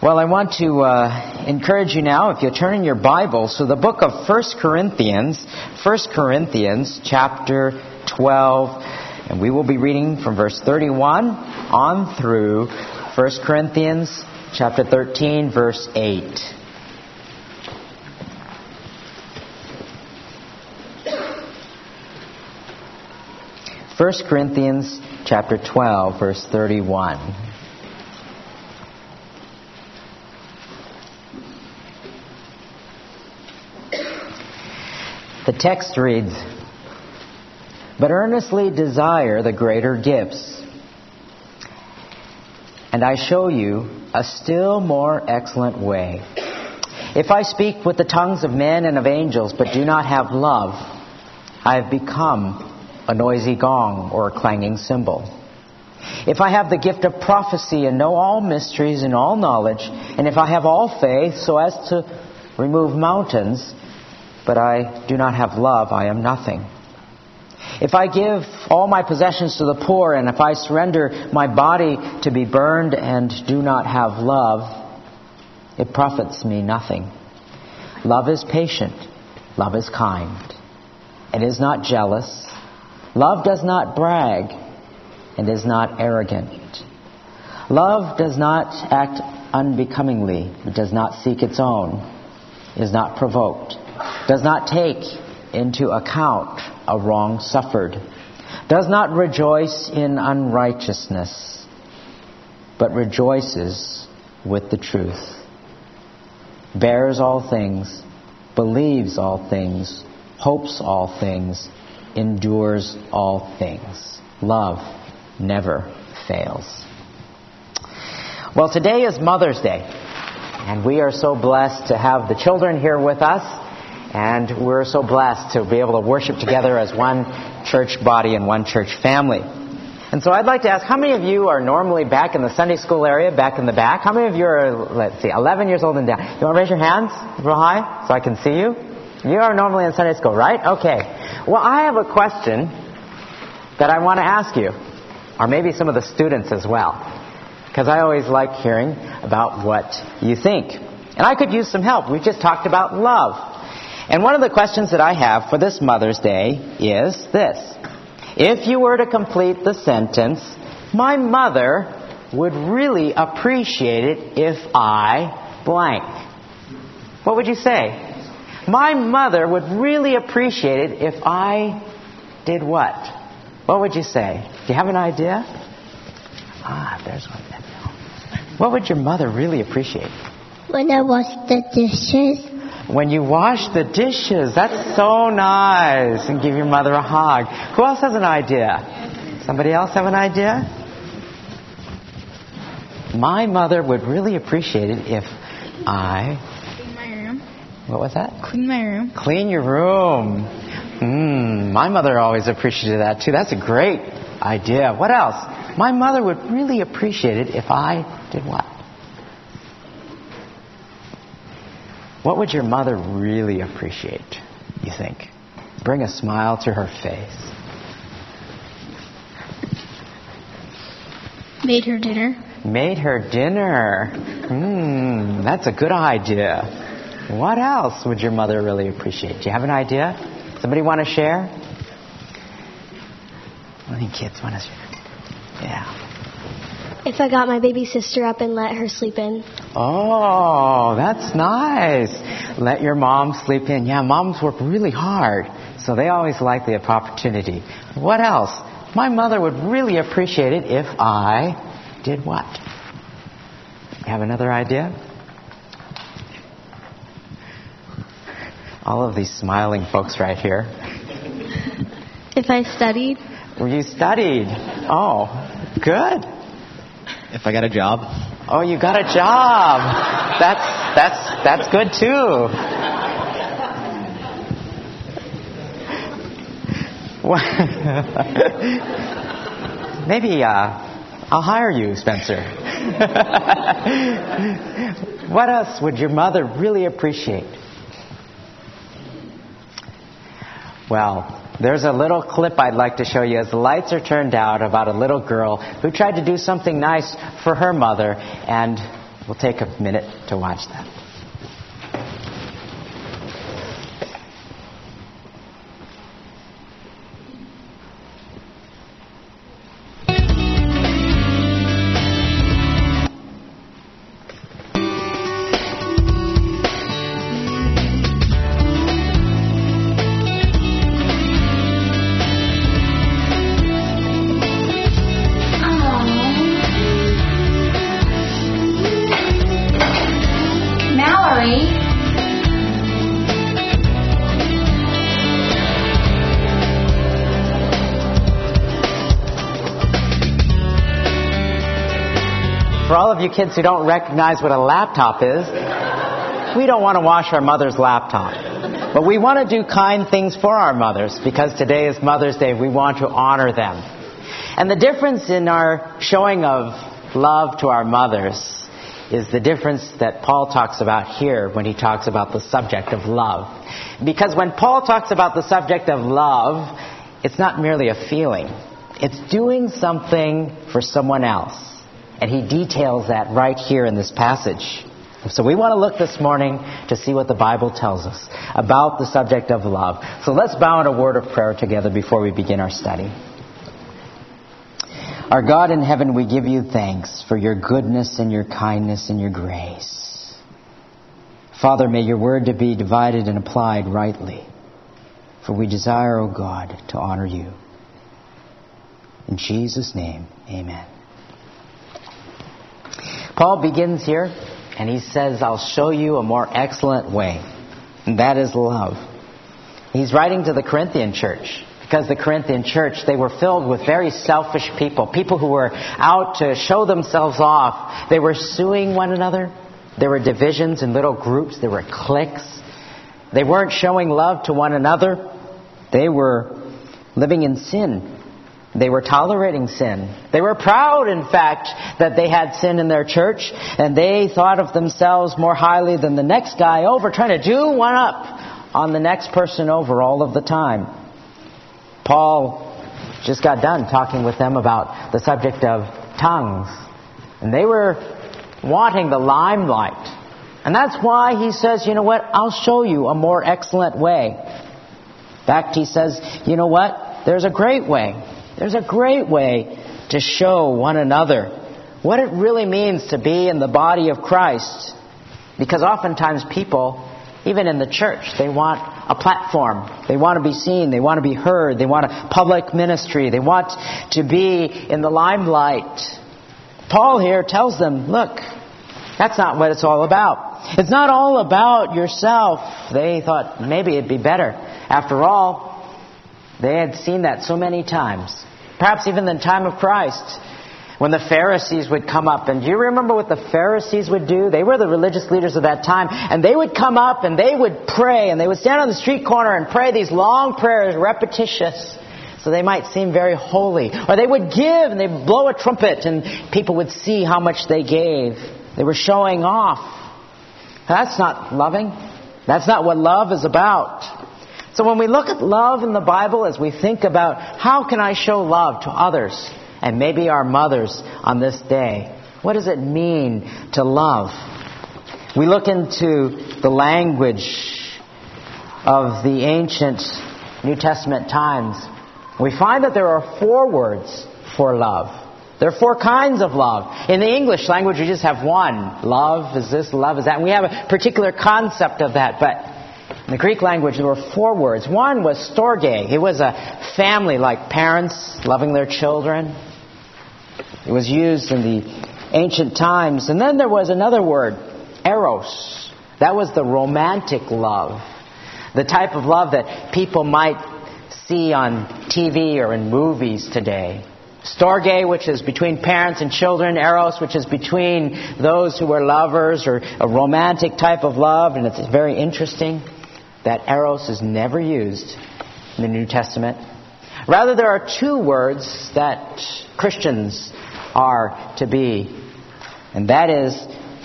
Well, I want to uh, encourage you now, if you turn in your Bible, to the book of 1 Corinthians, 1 Corinthians chapter 12, and we will be reading from verse 31 on through 1 Corinthians chapter 13, verse 8. First Corinthians chapter 12 verse 31. The text reads, But earnestly desire the greater gifts. And I show you a still more excellent way. If I speak with the tongues of men and of angels, but do not have love, I have become a noisy gong or a clanging cymbal. If I have the gift of prophecy and know all mysteries and all knowledge, and if I have all faith so as to remove mountains, but I do not have love, I am nothing. If I give all my possessions to the poor, and if I surrender my body to be burned and do not have love, it profits me nothing. Love is patient. Love is kind. It is not jealous. Love does not brag and is not arrogant. Love does not act unbecomingly. It does not seek its own. Is not provoked does not take into account a wrong suffered, does not rejoice in unrighteousness, but rejoices with the truth, bears all things, believes all things, hopes all things, endures all things. Love never fails. Well, today is Mother's Day, and we are so blessed to have the children here with us. And we're so blessed to be able to worship together as one church body and one church family. And so I'd like to ask, how many of you are normally back in the Sunday school area, back in the back? How many of you are, let's see, 11 years old and down? You want to raise your hands real high so I can see you? You are normally in Sunday school, right? Okay. Well, I have a question that I want to ask you, or maybe some of the students as well, because I always like hearing about what you think. And I could use some help. We just talked about love. And one of the questions that I have for this Mother's Day is this. If you were to complete the sentence, my mother would really appreciate it if I blank. What would you say? My mother would really appreciate it if I did what? What would you say? Do you have an idea? Ah, there's one. What would your mother really appreciate? When I wash the dishes when you wash the dishes. That's so nice. And give your mother a hug. Who else has an idea? Somebody else have an idea? My mother would really appreciate it if I. Clean my room. What was that? Clean my room. Clean your room. Mmm. My mother always appreciated that too. That's a great idea. What else? My mother would really appreciate it if I did what? What would your mother really appreciate, you think? Bring a smile to her face. Made her dinner. Made her dinner. Hmm, that's a good idea. What else would your mother really appreciate? Do you have an idea? Somebody want to share? I think kids want to share? Yeah. If I got my baby sister up and let her sleep in. Oh, that's nice. Let your mom sleep in. Yeah, moms work really hard, so they always like the opportunity. What else? My mother would really appreciate it if I did what? You have another idea? All of these smiling folks right here. If I studied. Well, you studied. Oh, good. If I got a job. Oh, you got a job. That's that's that's good too. Maybe uh, I'll hire you, Spencer. what else would your mother really appreciate? Well, there's a little clip I'd like to show you as the lights are turned out about a little girl who tried to do something nice for her mother and We'll take a minute to watch that. Of you kids who don't recognize what a laptop is, we don't want to wash our mother's laptop. But we want to do kind things for our mothers because today is Mother's Day. We want to honor them. And the difference in our showing of love to our mothers is the difference that Paul talks about here when he talks about the subject of love. Because when Paul talks about the subject of love, it's not merely a feeling. It's doing something for someone else. And he details that right here in this passage. So we want to look this morning to see what the Bible tells us about the subject of love. So let's bow in a word of prayer together before we begin our study. Our God in heaven, we give you thanks for your goodness and your kindness and your grace. Father, may your word to be divided and applied rightly. For we desire, O God, to honor you. In Jesus' name, amen. Paul begins here and he says, I'll show you a more excellent way, and that is love. He's writing to the Corinthian church because the Corinthian church, they were filled with very selfish people, people who were out to show themselves off. They were suing one another. There were divisions in little groups. There were cliques. They weren't showing love to one another. They were living in sin. They were tolerating sin. They were proud, in fact, that they had sin in their church, and they thought of themselves more highly than the next guy over, trying to do one up on the next person over all of the time. Paul just got done talking with them about the subject of tongues, and they were wanting the limelight. And that's why he says, you know what, I'll show you a more excellent way. In fact, he says, you know what, there's a great way. There's a great way to show one another what it really means to be in the body of Christ. Because oftentimes people, even in the church, they want a platform. They want to be seen. They want to be heard. They want a public ministry. They want to be in the limelight. Paul here tells them, look, that's not what it's all about. It's not all about yourself. They thought maybe it'd be better. After all, they had seen that so many times. Perhaps even in the time of Christ, when the Pharisees would come up. And do you remember what the Pharisees would do? They were the religious leaders of that time. And they would come up and they would pray. And they would stand on the street corner and pray these long prayers, repetitious, so they might seem very holy. Or they would give and they'd blow a trumpet and people would see how much they gave. They were showing off. That's not loving. That's not what love is about. So when we look at love in the Bible, as we think about how can I show love to others, and maybe our mothers on this day, what does it mean to love? We look into the language of the ancient New Testament times. We find that there are four words for love. There are four kinds of love. In the English language, we just have one. Love is this, love is that. And we have a particular concept of that. But in the Greek language, there were four words. One was storge. It was a family, like parents loving their children. It was used in the ancient times. And then there was another word, eros. That was the romantic love. The type of love that people might see on TV or in movies today. Storge, which is between parents and children. Eros, which is between those who are lovers or a romantic type of love. And it's very interesting that eros is never used in the New Testament. Rather, there are two words that Christians are to be, and that is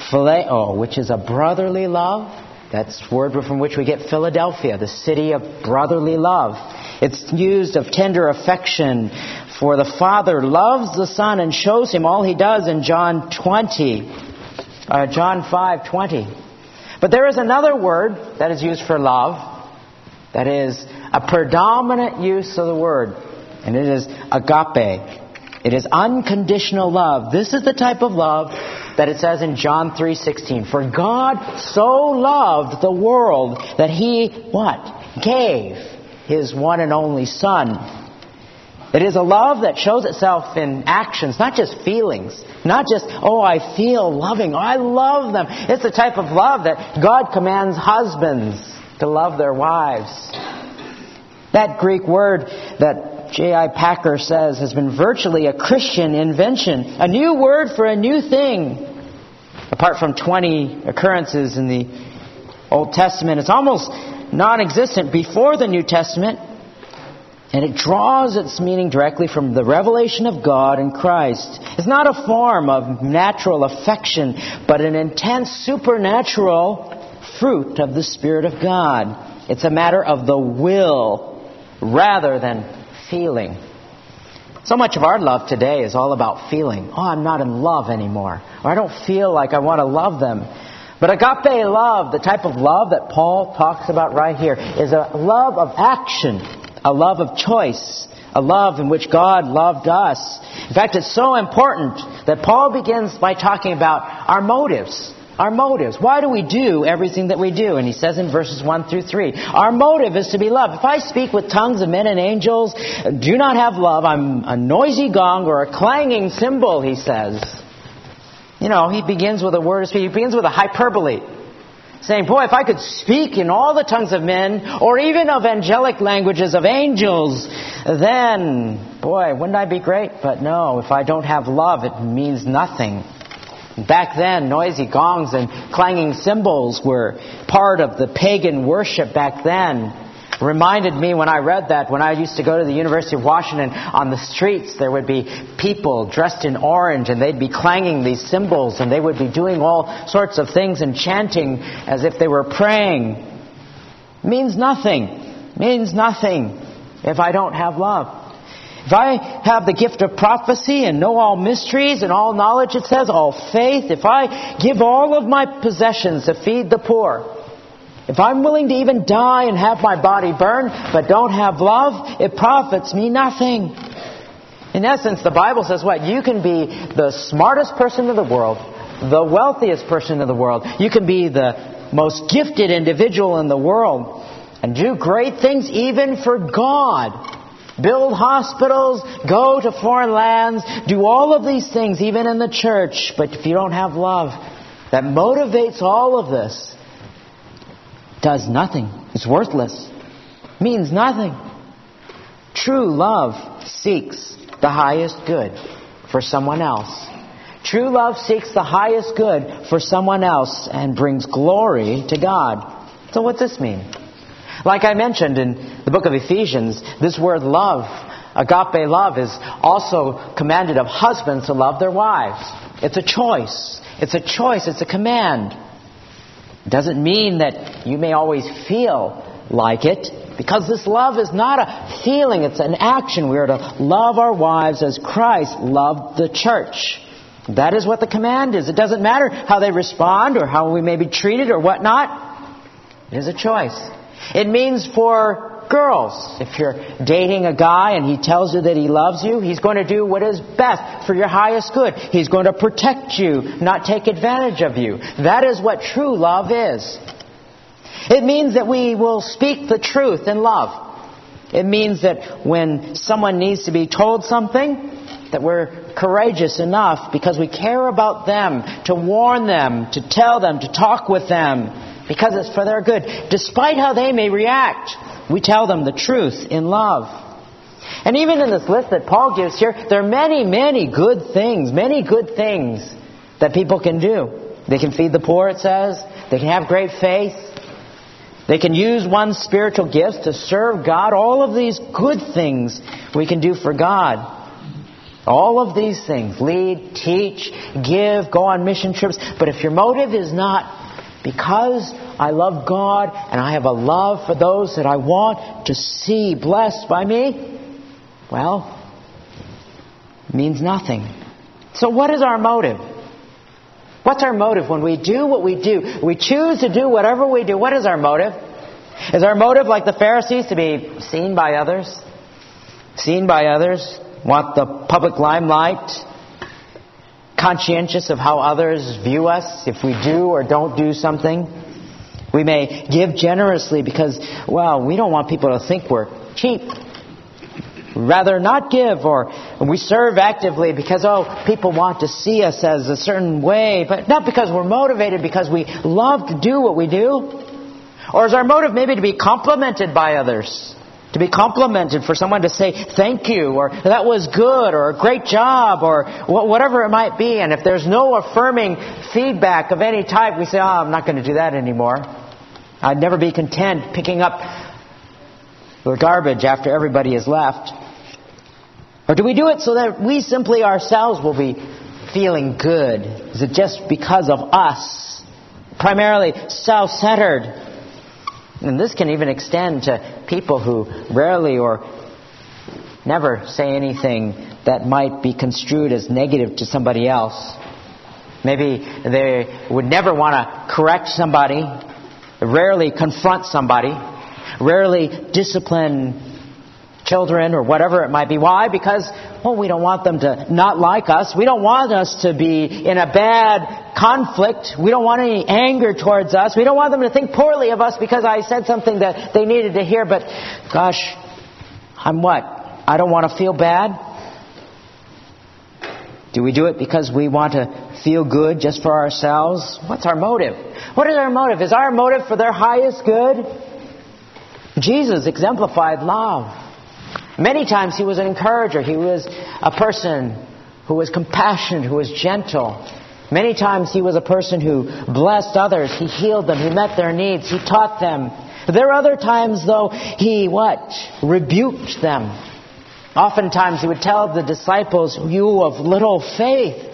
phileo, which is a brotherly love. That's word from which we get Philadelphia, the city of brotherly love. It's used of tender affection, for the Father loves the Son and shows him all he does in John 20. uh, John 5:20. But there is another word that is used for love that is a predominant use of the word, and it is agape. It is unconditional love. This is the type of love that it says in John 3:16. For God so loved the world that he what? Gave his one and only son. It is a love that shows itself in actions, not just feelings. Not just, oh, I feel loving. Oh, I love them. It's the type of love that God commands husbands to love their wives. That Greek word that J.I. Packer says has been virtually a Christian invention, a new word for a new thing. Apart from 20 occurrences in the Old Testament, it's almost non existent before the New Testament, and it draws its meaning directly from the revelation of God in Christ. It's not a form of natural affection, but an intense supernatural fruit of the Spirit of God. It's a matter of the will rather than feeling. So much of our love today is all about feeling. Oh, I'm not in love anymore. Or I don't feel like I want to love them. But agape love, the type of love that Paul talks about right here, is a love of action, a love of choice, a love in which God loved us. In fact, it's so important that Paul begins by talking about our motives. Our motives. Why do we do everything that we do? And he says in verses 1 through 3, our motive is to be loved. If I speak with tongues of men and angels, do not have love, I'm a noisy gong or a clanging cymbal, he says. You know, he begins with a word of speech. He begins with a hyperbole. Saying, boy, if I could speak in all the tongues of men, or even of angelic languages of angels, then, boy, wouldn't I be great? But no, if I don't have love, it means nothing. Back then, noisy gongs and clanging cymbals were part of the pagan worship back then. Reminded me when I read that, when I used to go to the University of Washington, on the streets there would be people dressed in orange and they'd be clanging these cymbals and they would be doing all sorts of things and chanting as if they were praying. Means nothing. Means nothing if I don't have love. If I have the gift of prophecy and know all mysteries and all knowledge, it says, all faith, if I give all of my possessions to feed the poor, if I'm willing to even die and have my body burned, but don't have love, it profits me nothing. In essence, the Bible says what? You can be the smartest person in the world, the wealthiest person in the world. You can be the most gifted individual in the world and do great things even for God build hospitals, go to foreign lands, do all of these things, even in the church. But if you don't have love that motivates all of this, does nothing. It's worthless. Means nothing. True love seeks the highest good for someone else. True love seeks the highest good for someone else and brings glory to God. So what's this mean? Like I mentioned in the book of Ephesians, this word love, agape love, is also commanded of husbands to love their wives. It's a choice. It's a choice. It's a command. Doesn't mean that you may always feel like it, because this love is not a feeling, it's an action. We are to love our wives as Christ loved the church. That is what the command is. It doesn't matter how they respond or how we may be treated or whatnot. It is a choice. It means for girls, if you're dating a guy and he tells you that he loves you, he's going to do what is best for your highest good. He's going to protect you, not take advantage of you. That is what true love is. It means that we will speak the truth in love. It means that when someone needs to be told something, that we're courageous enough because we care about them to warn them, to tell them, to talk with them because it's for their good. Despite how they may react, we tell them the truth in love. And even in this list that Paul gives here, there are many, many good things, many good things that people can do. They can feed the poor, it says. They can have great faith. They can use one's spiritual gifts to serve God. All of these good things we can do for God. All of these things lead, teach, give, go on mission trips. But if your motive is not because I love God and I have a love for those that I want to see blessed by me, well, means nothing. So, what is our motive? What's our motive when we do what we do? We choose to do whatever we do. What is our motive? Is our motive like the Pharisees to be seen by others? Seen by others? Want the public limelight? Conscientious of how others view us if we do or don't do something? We may give generously because, well, we don't want people to think we're cheap rather not give or we serve actively because oh people want to see us as a certain way but not because we're motivated because we love to do what we do or is our motive maybe to be complimented by others to be complimented for someone to say thank you or that was good or great job or whatever it might be and if there's no affirming feedback of any type we say oh i'm not going to do that anymore i'd never be content picking up the garbage after everybody has left or do we do it so that we simply ourselves will be feeling good? Is it just because of us? Primarily self centered. And this can even extend to people who rarely or never say anything that might be construed as negative to somebody else. Maybe they would never want to correct somebody, rarely confront somebody, rarely discipline children or whatever it might be. Why? Because, well, we don't want them to not like us. We don't want us to be in a bad conflict. We don't want any anger towards us. We don't want them to think poorly of us because I said something that they needed to hear. But, gosh, I'm what? I don't want to feel bad? Do we do it because we want to feel good just for ourselves? What's our motive? What is our motive? Is our motive for their highest good? Jesus exemplified love. Many times he was an encourager. He was a person who was compassionate, who was gentle. Many times he was a person who blessed others. He healed them. He met their needs. He taught them. There are other times, though, he what? Rebuked them. Oftentimes he would tell the disciples, You of little faith.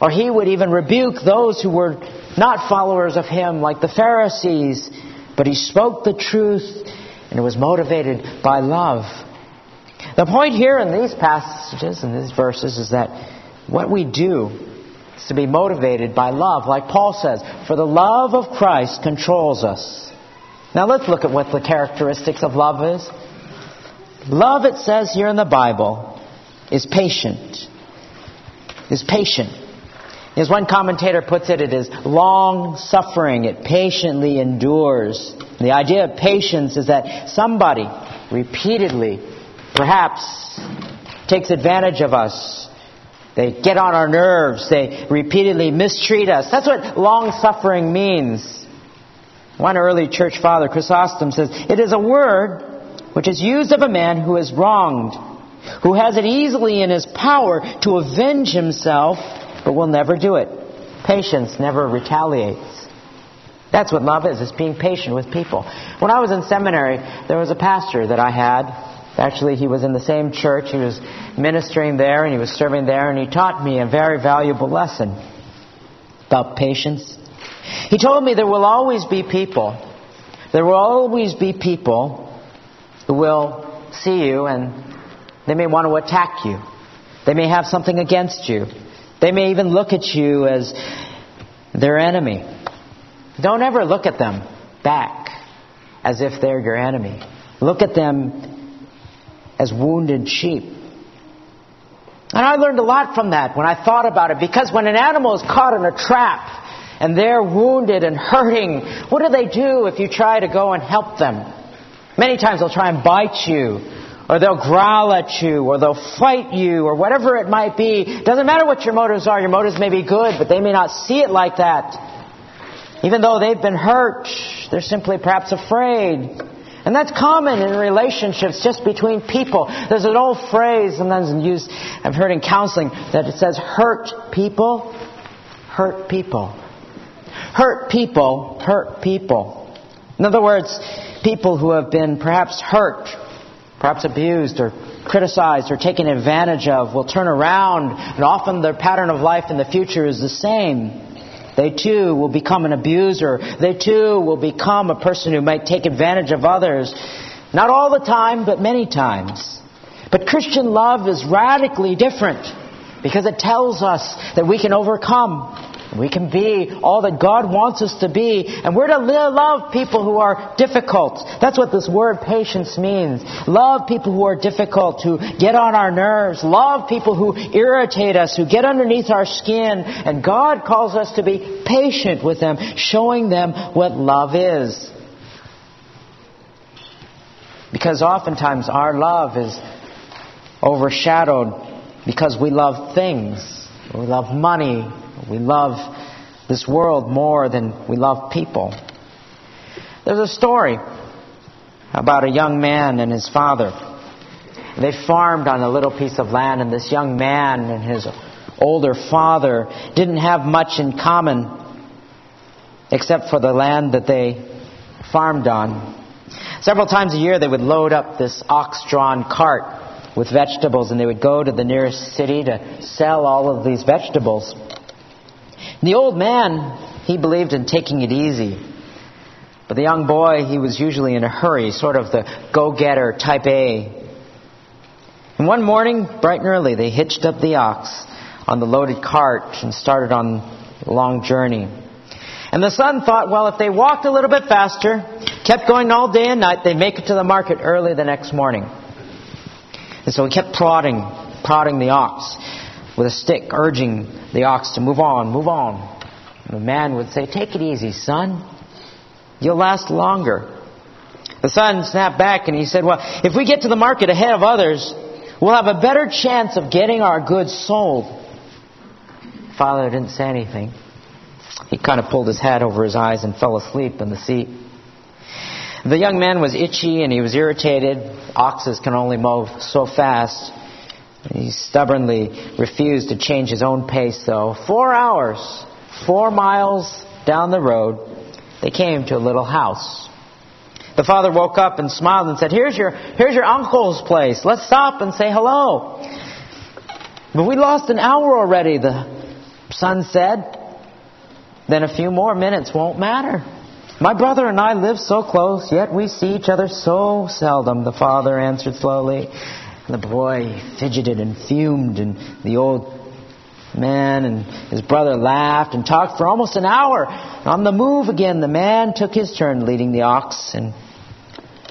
Or he would even rebuke those who were not followers of him, like the Pharisees. But he spoke the truth, and it was motivated by love. The point here in these passages, in these verses, is that what we do is to be motivated by love. Like Paul says, for the love of Christ controls us. Now let's look at what the characteristics of love is. Love, it says here in the Bible, is patient. Is patient. As one commentator puts it, it is long suffering. It patiently endures. The idea of patience is that somebody repeatedly perhaps takes advantage of us. They get on our nerves. They repeatedly mistreat us. That's what long suffering means. One early church father, Chrysostom, says, It is a word which is used of a man who is wronged, who has it easily in his power to avenge himself, but will never do it. Patience never retaliates. That's what love is, it's being patient with people. When I was in seminary, there was a pastor that I had Actually, he was in the same church. He was ministering there and he was serving there, and he taught me a very valuable lesson about patience. He told me there will always be people, there will always be people who will see you and they may want to attack you. They may have something against you. They may even look at you as their enemy. Don't ever look at them back as if they're your enemy. Look at them as wounded sheep. And I learned a lot from that when I thought about it because when an animal is caught in a trap and they're wounded and hurting, what do they do if you try to go and help them? Many times they'll try and bite you or they'll growl at you or they'll fight you or whatever it might be. Doesn't matter what your motives are. Your motives may be good, but they may not see it like that. Even though they've been hurt, they're simply perhaps afraid. And that's common in relationships just between people. There's an old phrase sometimes used, I've heard in counseling, that it says, hurt people, hurt people. Hurt people, hurt people. In other words, people who have been perhaps hurt, perhaps abused or criticized or taken advantage of will turn around and often their pattern of life in the future is the same. They too will become an abuser. They too will become a person who might take advantage of others. Not all the time, but many times. But Christian love is radically different because it tells us that we can overcome. We can be all that God wants us to be, and we're to love people who are difficult. That's what this word patience means. Love people who are difficult, who get on our nerves. Love people who irritate us, who get underneath our skin. And God calls us to be patient with them, showing them what love is. Because oftentimes our love is overshadowed because we love things. We love money. We love this world more than we love people. There's a story about a young man and his father. They farmed on a little piece of land, and this young man and his older father didn't have much in common except for the land that they farmed on. Several times a year, they would load up this ox drawn cart with vegetables, and they would go to the nearest city to sell all of these vegetables. The old man, he believed in taking it easy. But the young boy, he was usually in a hurry, sort of the go getter type A. And one morning, bright and early, they hitched up the ox on the loaded cart and started on a long journey. And the son thought, well, if they walked a little bit faster, kept going all day and night, they'd make it to the market early the next morning. And so he kept prodding, prodding the ox with a stick, urging the ox to move on, move on. And the man would say, Take it easy, son. You'll last longer. The son snapped back and he said, Well, if we get to the market ahead of others, we'll have a better chance of getting our goods sold. Father didn't say anything. He kind of pulled his hat over his eyes and fell asleep in the seat. The young man was itchy and he was irritated. Oxes can only move so fast. He stubbornly refused to change his own pace, though. Four hours, four miles down the road, they came to a little house. The father woke up and smiled and said, Here's your, here's your uncle's place. Let's stop and say hello. But we lost an hour already, the son said. Then a few more minutes won't matter. My brother and I live so close, yet we see each other so seldom, the father answered slowly. The boy fidgeted and fumed, and the old man and his brother laughed and talked for almost an hour. On the move again, the man took his turn leading the ox, and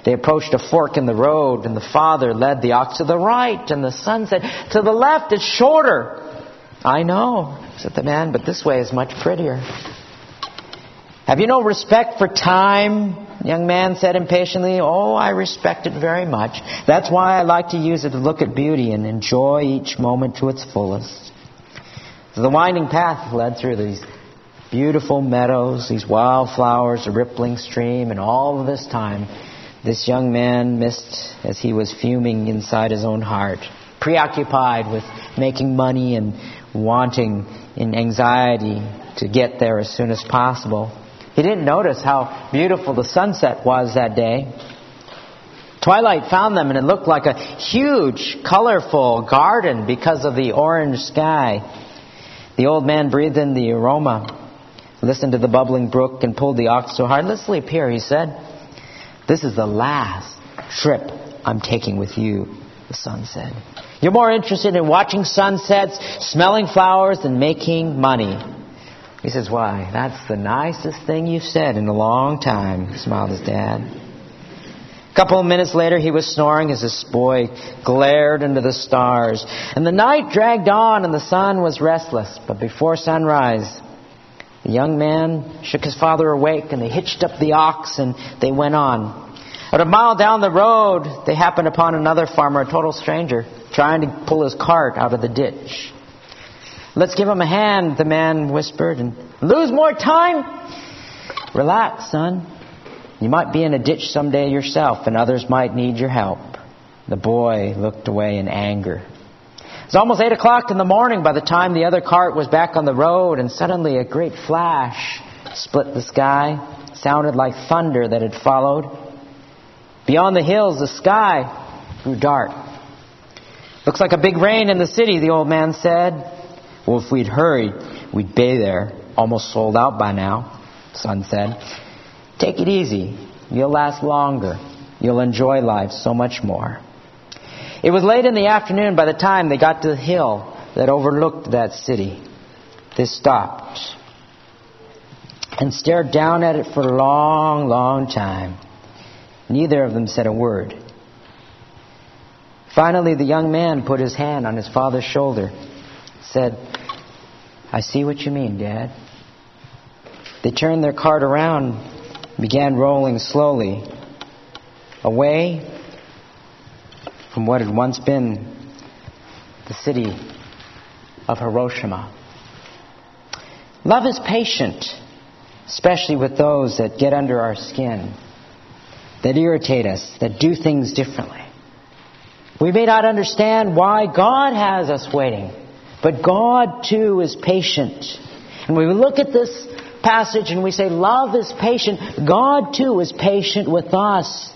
they approached a fork in the road, and the father led the ox to the right, and the son said, To the left, it's shorter. I know, said the man, but this way is much prettier. Have you no respect for time? Young man said impatiently. Oh, I respect it very much. That's why I like to use it to look at beauty and enjoy each moment to its fullest. So the winding path led through these beautiful meadows, these wildflowers, a rippling stream, and all of this time, this young man missed as he was fuming inside his own heart, preoccupied with making money and wanting in anxiety to get there as soon as possible. He didn't notice how beautiful the sunset was that day. Twilight found them, and it looked like a huge, colorful garden because of the orange sky. The old man breathed in the aroma, listened to the bubbling brook, and pulled the ox so hard. Let's sleep here, he said. This is the last trip I'm taking with you, the son said. You're more interested in watching sunsets, smelling flowers, than making money. He says, Why, that's the nicest thing you've said in a long time, smiled his dad. A couple of minutes later, he was snoring as this boy glared into the stars. And the night dragged on, and the son was restless. But before sunrise, the young man shook his father awake, and they hitched up the ox, and they went on. About a mile down the road, they happened upon another farmer, a total stranger, trying to pull his cart out of the ditch. Let's give him a hand, the man whispered, and lose more time? Relax, son. You might be in a ditch someday yourself, and others might need your help. The boy looked away in anger. It was almost 8 o'clock in the morning by the time the other cart was back on the road, and suddenly a great flash split the sky. It sounded like thunder that had followed. Beyond the hills, the sky grew dark. Looks like a big rain in the city, the old man said. Well, if we'd hurried, we'd be there, almost sold out by now, son said. Take it easy. You'll last longer. You'll enjoy life so much more. It was late in the afternoon by the time they got to the hill that overlooked that city. They stopped and stared down at it for a long, long time. Neither of them said a word. Finally, the young man put his hand on his father's shoulder, said, I see what you mean, Dad. They turned their cart around, began rolling slowly away from what had once been the city of Hiroshima. Love is patient, especially with those that get under our skin, that irritate us, that do things differently. We may not understand why God has us waiting, but God too is patient. And we look at this passage and we say love is patient, God too is patient with us.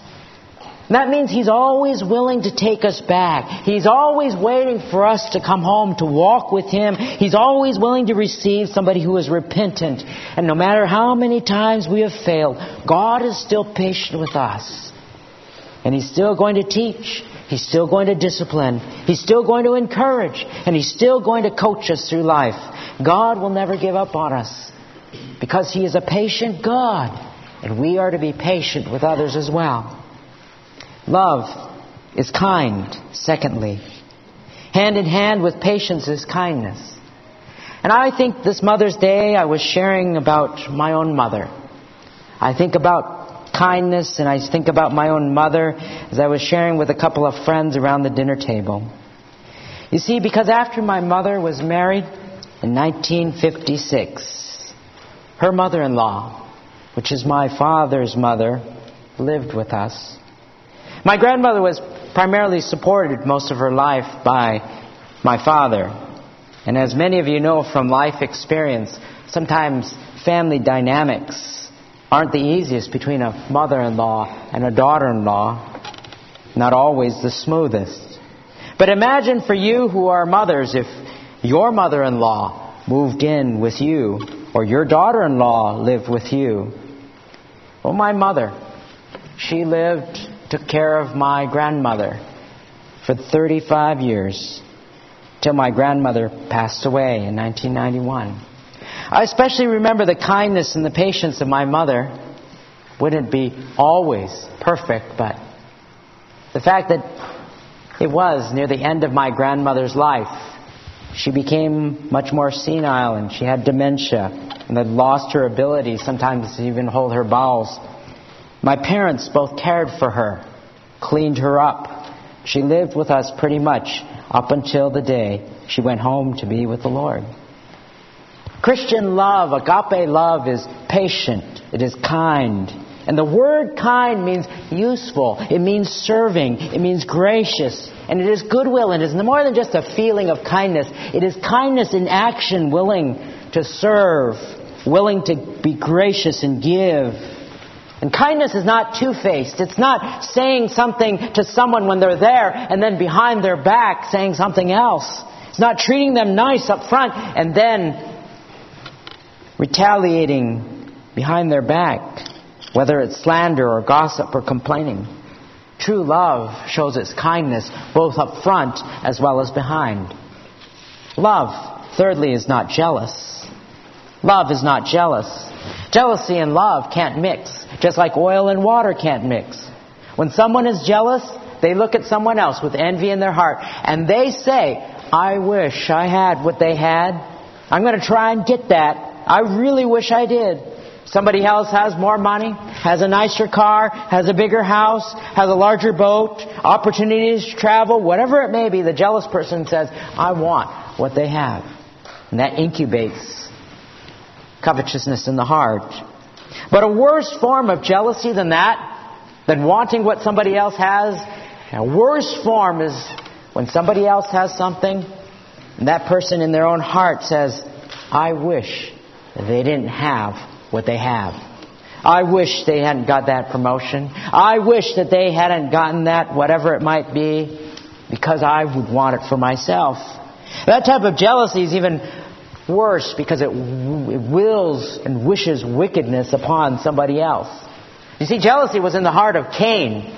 And that means He's always willing to take us back. He's always waiting for us to come home to walk with Him. He's always willing to receive somebody who is repentant. And no matter how many times we have failed, God is still patient with us. And He's still going to teach. He's still going to discipline. He's still going to encourage. And He's still going to coach us through life. God will never give up on us because He is a patient God. And we are to be patient with others as well. Love is kind, secondly. Hand in hand with patience is kindness. And I think this Mother's Day I was sharing about my own mother. I think about kindness and I think about my own mother as I was sharing with a couple of friends around the dinner table. You see, because after my mother was married in 1956, her mother in law, which is my father's mother, lived with us. My grandmother was primarily supported most of her life by my father. And as many of you know from life experience, sometimes family dynamics aren't the easiest between a mother in law and a daughter in law, not always the smoothest. But imagine for you who are mothers if your mother in law moved in with you or your daughter in law lived with you. Well, my mother, she lived took care of my grandmother for 35 years till my grandmother passed away in 1991. I especially remember the kindness and the patience of my mother. Wouldn't be always perfect, but the fact that it was near the end of my grandmother's life, she became much more senile and she had dementia and had lost her ability sometimes to even hold her bowels. My parents both cared for her, cleaned her up. She lived with us pretty much up until the day she went home to be with the Lord. Christian love, agape love, is patient, it is kind. And the word kind means useful, it means serving, it means gracious, and it is goodwill. It is more than just a feeling of kindness, it is kindness in action, willing to serve, willing to be gracious and give. And kindness is not two faced. It's not saying something to someone when they're there and then behind their back saying something else. It's not treating them nice up front and then retaliating behind their back, whether it's slander or gossip or complaining. True love shows its kindness both up front as well as behind. Love, thirdly, is not jealous. Love is not jealous. Jealousy and love can't mix, just like oil and water can't mix. When someone is jealous, they look at someone else with envy in their heart and they say, I wish I had what they had. I'm going to try and get that. I really wish I did. Somebody else has more money, has a nicer car, has a bigger house, has a larger boat, opportunities to travel, whatever it may be, the jealous person says, I want what they have. And that incubates covetousness in the heart. But a worse form of jealousy than that, than wanting what somebody else has, a worse form is when somebody else has something, and that person in their own heart says, I wish they didn't have what they have. I wish they hadn't got that promotion. I wish that they hadn't gotten that, whatever it might be, because I would want it for myself. That type of jealousy is even worse because it, it wills and wishes wickedness upon somebody else. You see, jealousy was in the heart of Cain.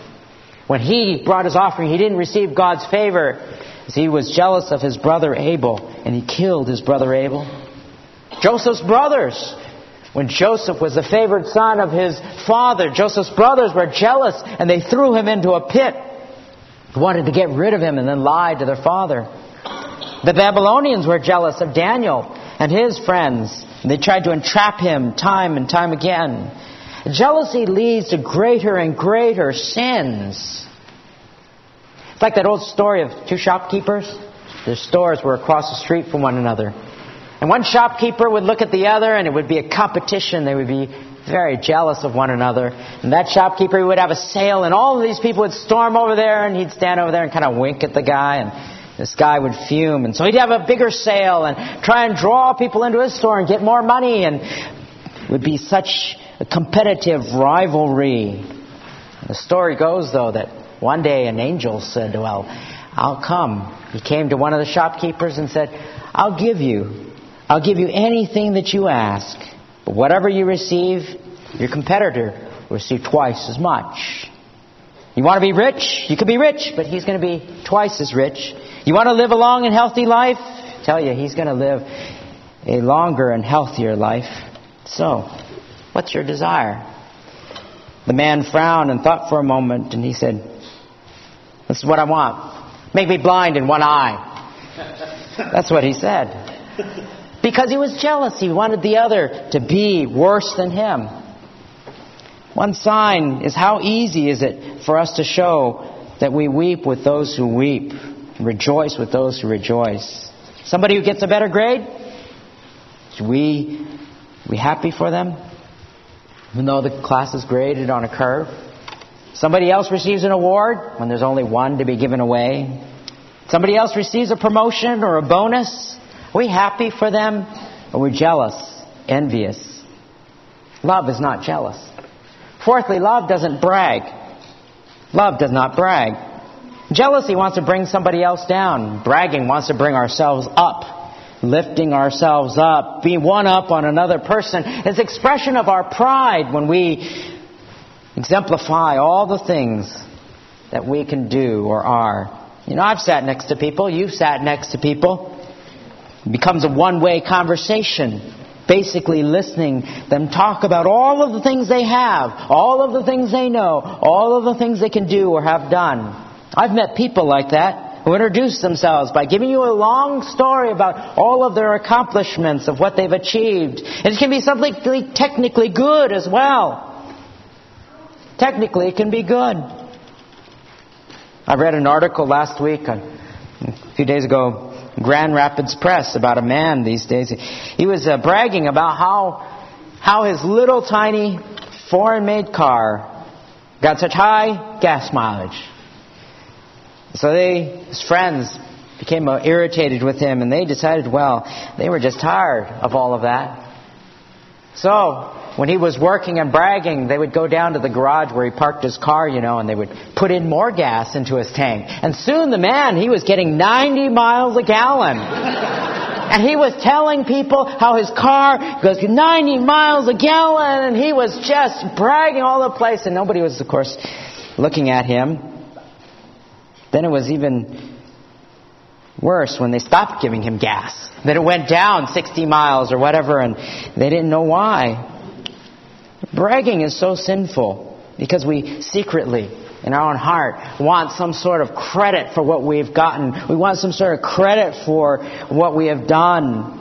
When he brought his offering, he didn't receive God's favor. He was jealous of his brother Abel, and he killed his brother Abel. Joseph's brothers. When Joseph was the favored son of his father, Joseph's brothers were jealous and they threw him into a pit. They wanted to get rid of him and then lied to their father. The Babylonians were jealous of Daniel and his friends. They tried to entrap him time and time again. Jealousy leads to greater and greater sins. It's like that old story of two shopkeepers. Their stores were across the street from one another. And one shopkeeper would look at the other and it would be a competition. They would be very jealous of one another. And that shopkeeper would have a sale and all of these people would storm over there and he'd stand over there and kind of wink at the guy and this guy would fume. And so he'd have a bigger sale and try and draw people into his store and get more money and it would be such a competitive rivalry. The story goes though that one day an angel said, well, I'll come. He came to one of the shopkeepers and said, I'll give you I'll give you anything that you ask. But whatever you receive, your competitor will receive twice as much. You want to be rich? You could be rich, but he's going to be twice as rich. You want to live a long and healthy life? I tell you, he's going to live a longer and healthier life. So, what's your desire? The man frowned and thought for a moment, and he said, This is what I want. Make me blind in one eye. That's what he said. Because he was jealous. He wanted the other to be worse than him. One sign is how easy is it for us to show that we weep with those who weep, rejoice with those who rejoice. Somebody who gets a better grade, should we be happy for them? Even though the class is graded on a curve. Somebody else receives an award when there's only one to be given away. Somebody else receives a promotion or a bonus we happy for them? Or are we jealous, envious? Love is not jealous. Fourthly, love doesn't brag. Love does not brag. Jealousy wants to bring somebody else down. Bragging wants to bring ourselves up. Lifting ourselves up, being one up on another person is expression of our pride when we exemplify all the things that we can do or are. You know, I've sat next to people, you've sat next to people it becomes a one-way conversation. Basically listening them talk about all of the things they have, all of the things they know, all of the things they can do or have done. I've met people like that who introduce themselves by giving you a long story about all of their accomplishments, of what they've achieved. And it can be something technically good as well. Technically, it can be good. I read an article last week, a few days ago, Grand Rapids Press about a man these days. He was uh, bragging about how how his little tiny foreign-made car got such high gas mileage. So they, his friends, became uh, irritated with him, and they decided, well, they were just tired of all of that. So when he was working and bragging, they would go down to the garage where he parked his car, you know, and they would put in more gas into his tank. And soon the man, he was getting 90 miles a gallon. and he was telling people how his car goes 90 miles a gallon, and he was just bragging all the place, and nobody was, of course, looking at him. Then it was even worse when they stopped giving him gas. Then it went down 60 miles or whatever, and they didn't know why. Bragging is so sinful because we secretly, in our own heart, want some sort of credit for what we've gotten. We want some sort of credit for what we have done.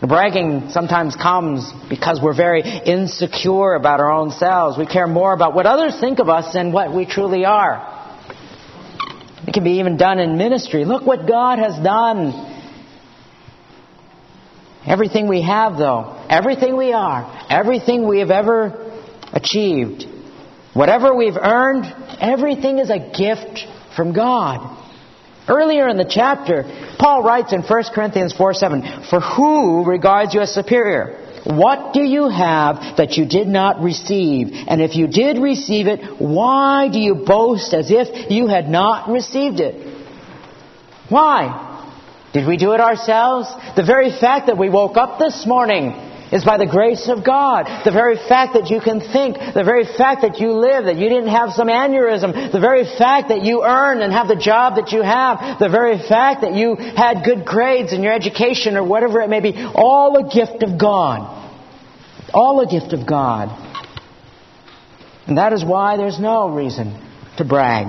Bragging sometimes comes because we're very insecure about our own selves. We care more about what others think of us than what we truly are. It can be even done in ministry. Look what God has done. Everything we have, though, everything we are, everything we have ever achieved. Whatever we've earned, everything is a gift from God. Earlier in the chapter, Paul writes in 1 Corinthians 4 7, For who regards you as superior? What do you have that you did not receive? And if you did receive it, why do you boast as if you had not received it? Why? Did we do it ourselves? The very fact that we woke up this morning is by the grace of God. The very fact that you can think, the very fact that you live, that you didn't have some aneurysm, the very fact that you earn and have the job that you have, the very fact that you had good grades in your education or whatever it may be, all a gift of God. All a gift of God. And that is why there's no reason to brag.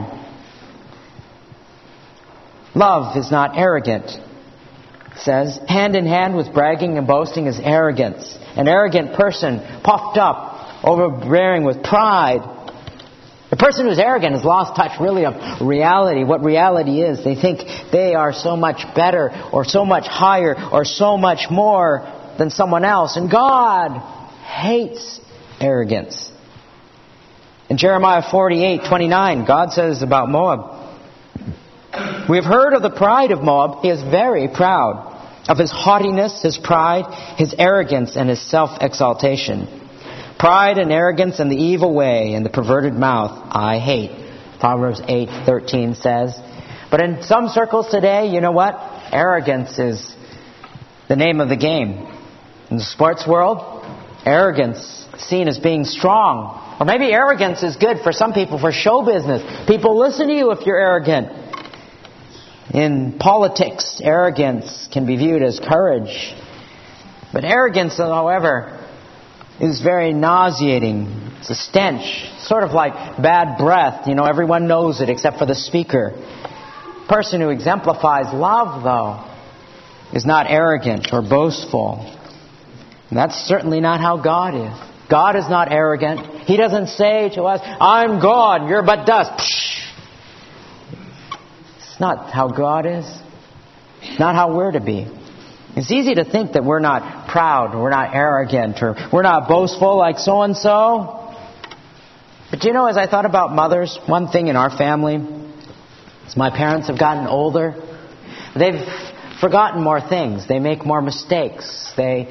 Love is not arrogant says, hand in hand with bragging and boasting is arrogance. An arrogant person, puffed up, overbearing with pride. The person who's arrogant has lost touch really of reality, what reality is. They think they are so much better or so much higher or so much more than someone else. And God hates arrogance. In Jeremiah 48, 29, God says about Moab, we have heard of the pride of Moab. He is very proud of his haughtiness, his pride, his arrogance, and his self exaltation. Pride and arrogance and the evil way and the perverted mouth I hate. Proverbs 8:13 says. But in some circles today, you know what? Arrogance is the name of the game. In the sports world, arrogance seen as being strong. Or maybe arrogance is good for some people for show business. People listen to you if you're arrogant. In politics, arrogance can be viewed as courage. But arrogance, however, is very nauseating. It's a stench, sort of like bad breath. You know, everyone knows it except for the speaker. The person who exemplifies love, though, is not arrogant or boastful. And that's certainly not how God is. God is not arrogant. He doesn't say to us, I'm God, you're but dust. Psh! Not how God is. Not how we're to be. It's easy to think that we're not proud, or we're not arrogant, or we're not boastful like so and so. But you know, as I thought about mothers, one thing in our family is my parents have gotten older. They've forgotten more things. They make more mistakes. They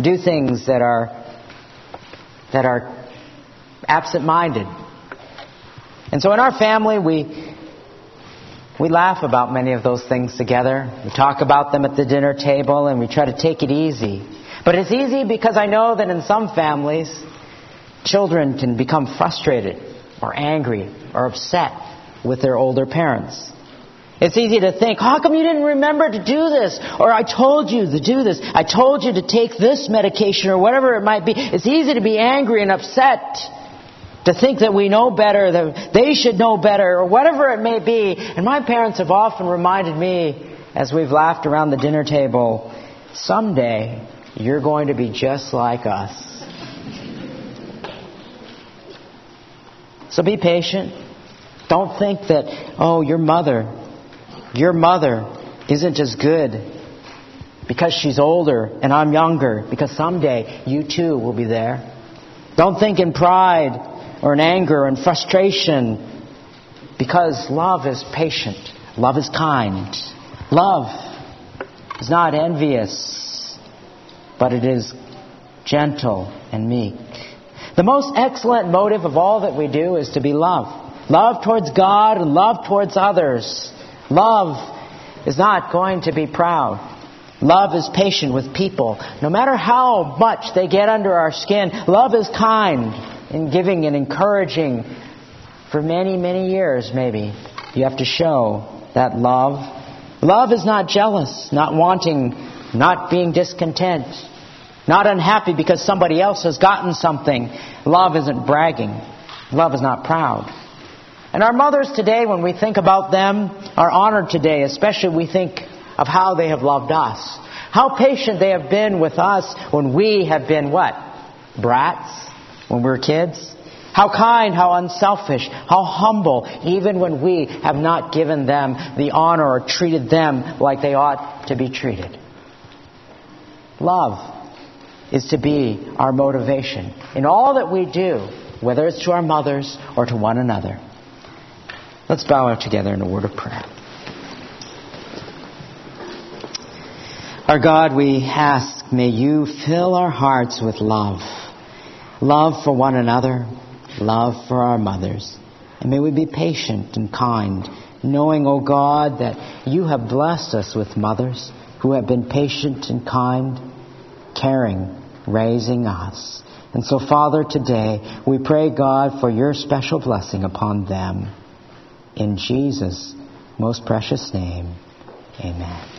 do things that are that are absent-minded. And so in our family, we we laugh about many of those things together. We talk about them at the dinner table and we try to take it easy. But it's easy because I know that in some families, children can become frustrated or angry or upset with their older parents. It's easy to think, how come you didn't remember to do this? Or I told you to do this. I told you to take this medication or whatever it might be. It's easy to be angry and upset to think that we know better, that they should know better, or whatever it may be. And my parents have often reminded me, as we've laughed around the dinner table, someday you're going to be just like us. So be patient. Don't think that, oh, your mother, your mother isn't as good because she's older and I'm younger, because someday you too will be there. Don't think in pride or in anger and frustration because love is patient. Love is kind. Love is not envious, but it is gentle and meek. The most excellent motive of all that we do is to be love. Love towards God and love towards others. Love is not going to be proud. Love is patient with people. No matter how much they get under our skin, love is kind in giving and encouraging for many, many years, maybe. You have to show that love. Love is not jealous, not wanting, not being discontent, not unhappy because somebody else has gotten something. Love isn't bragging. Love is not proud. And our mothers today, when we think about them, are honored today, especially we think of how they have loved us. How patient they have been with us when we have been what? Brats? When we were kids? How kind, how unselfish, how humble, even when we have not given them the honor or treated them like they ought to be treated. Love is to be our motivation in all that we do, whether it's to our mothers or to one another. Let's bow out together in a word of prayer. Our God, we ask, may you fill our hearts with love love for one another, love for our mothers. And may we be patient and kind, knowing, O oh God, that you have blessed us with mothers who have been patient and kind, caring, raising us. And so, Father, today we pray, God, for your special blessing upon them. In Jesus' most precious name, amen.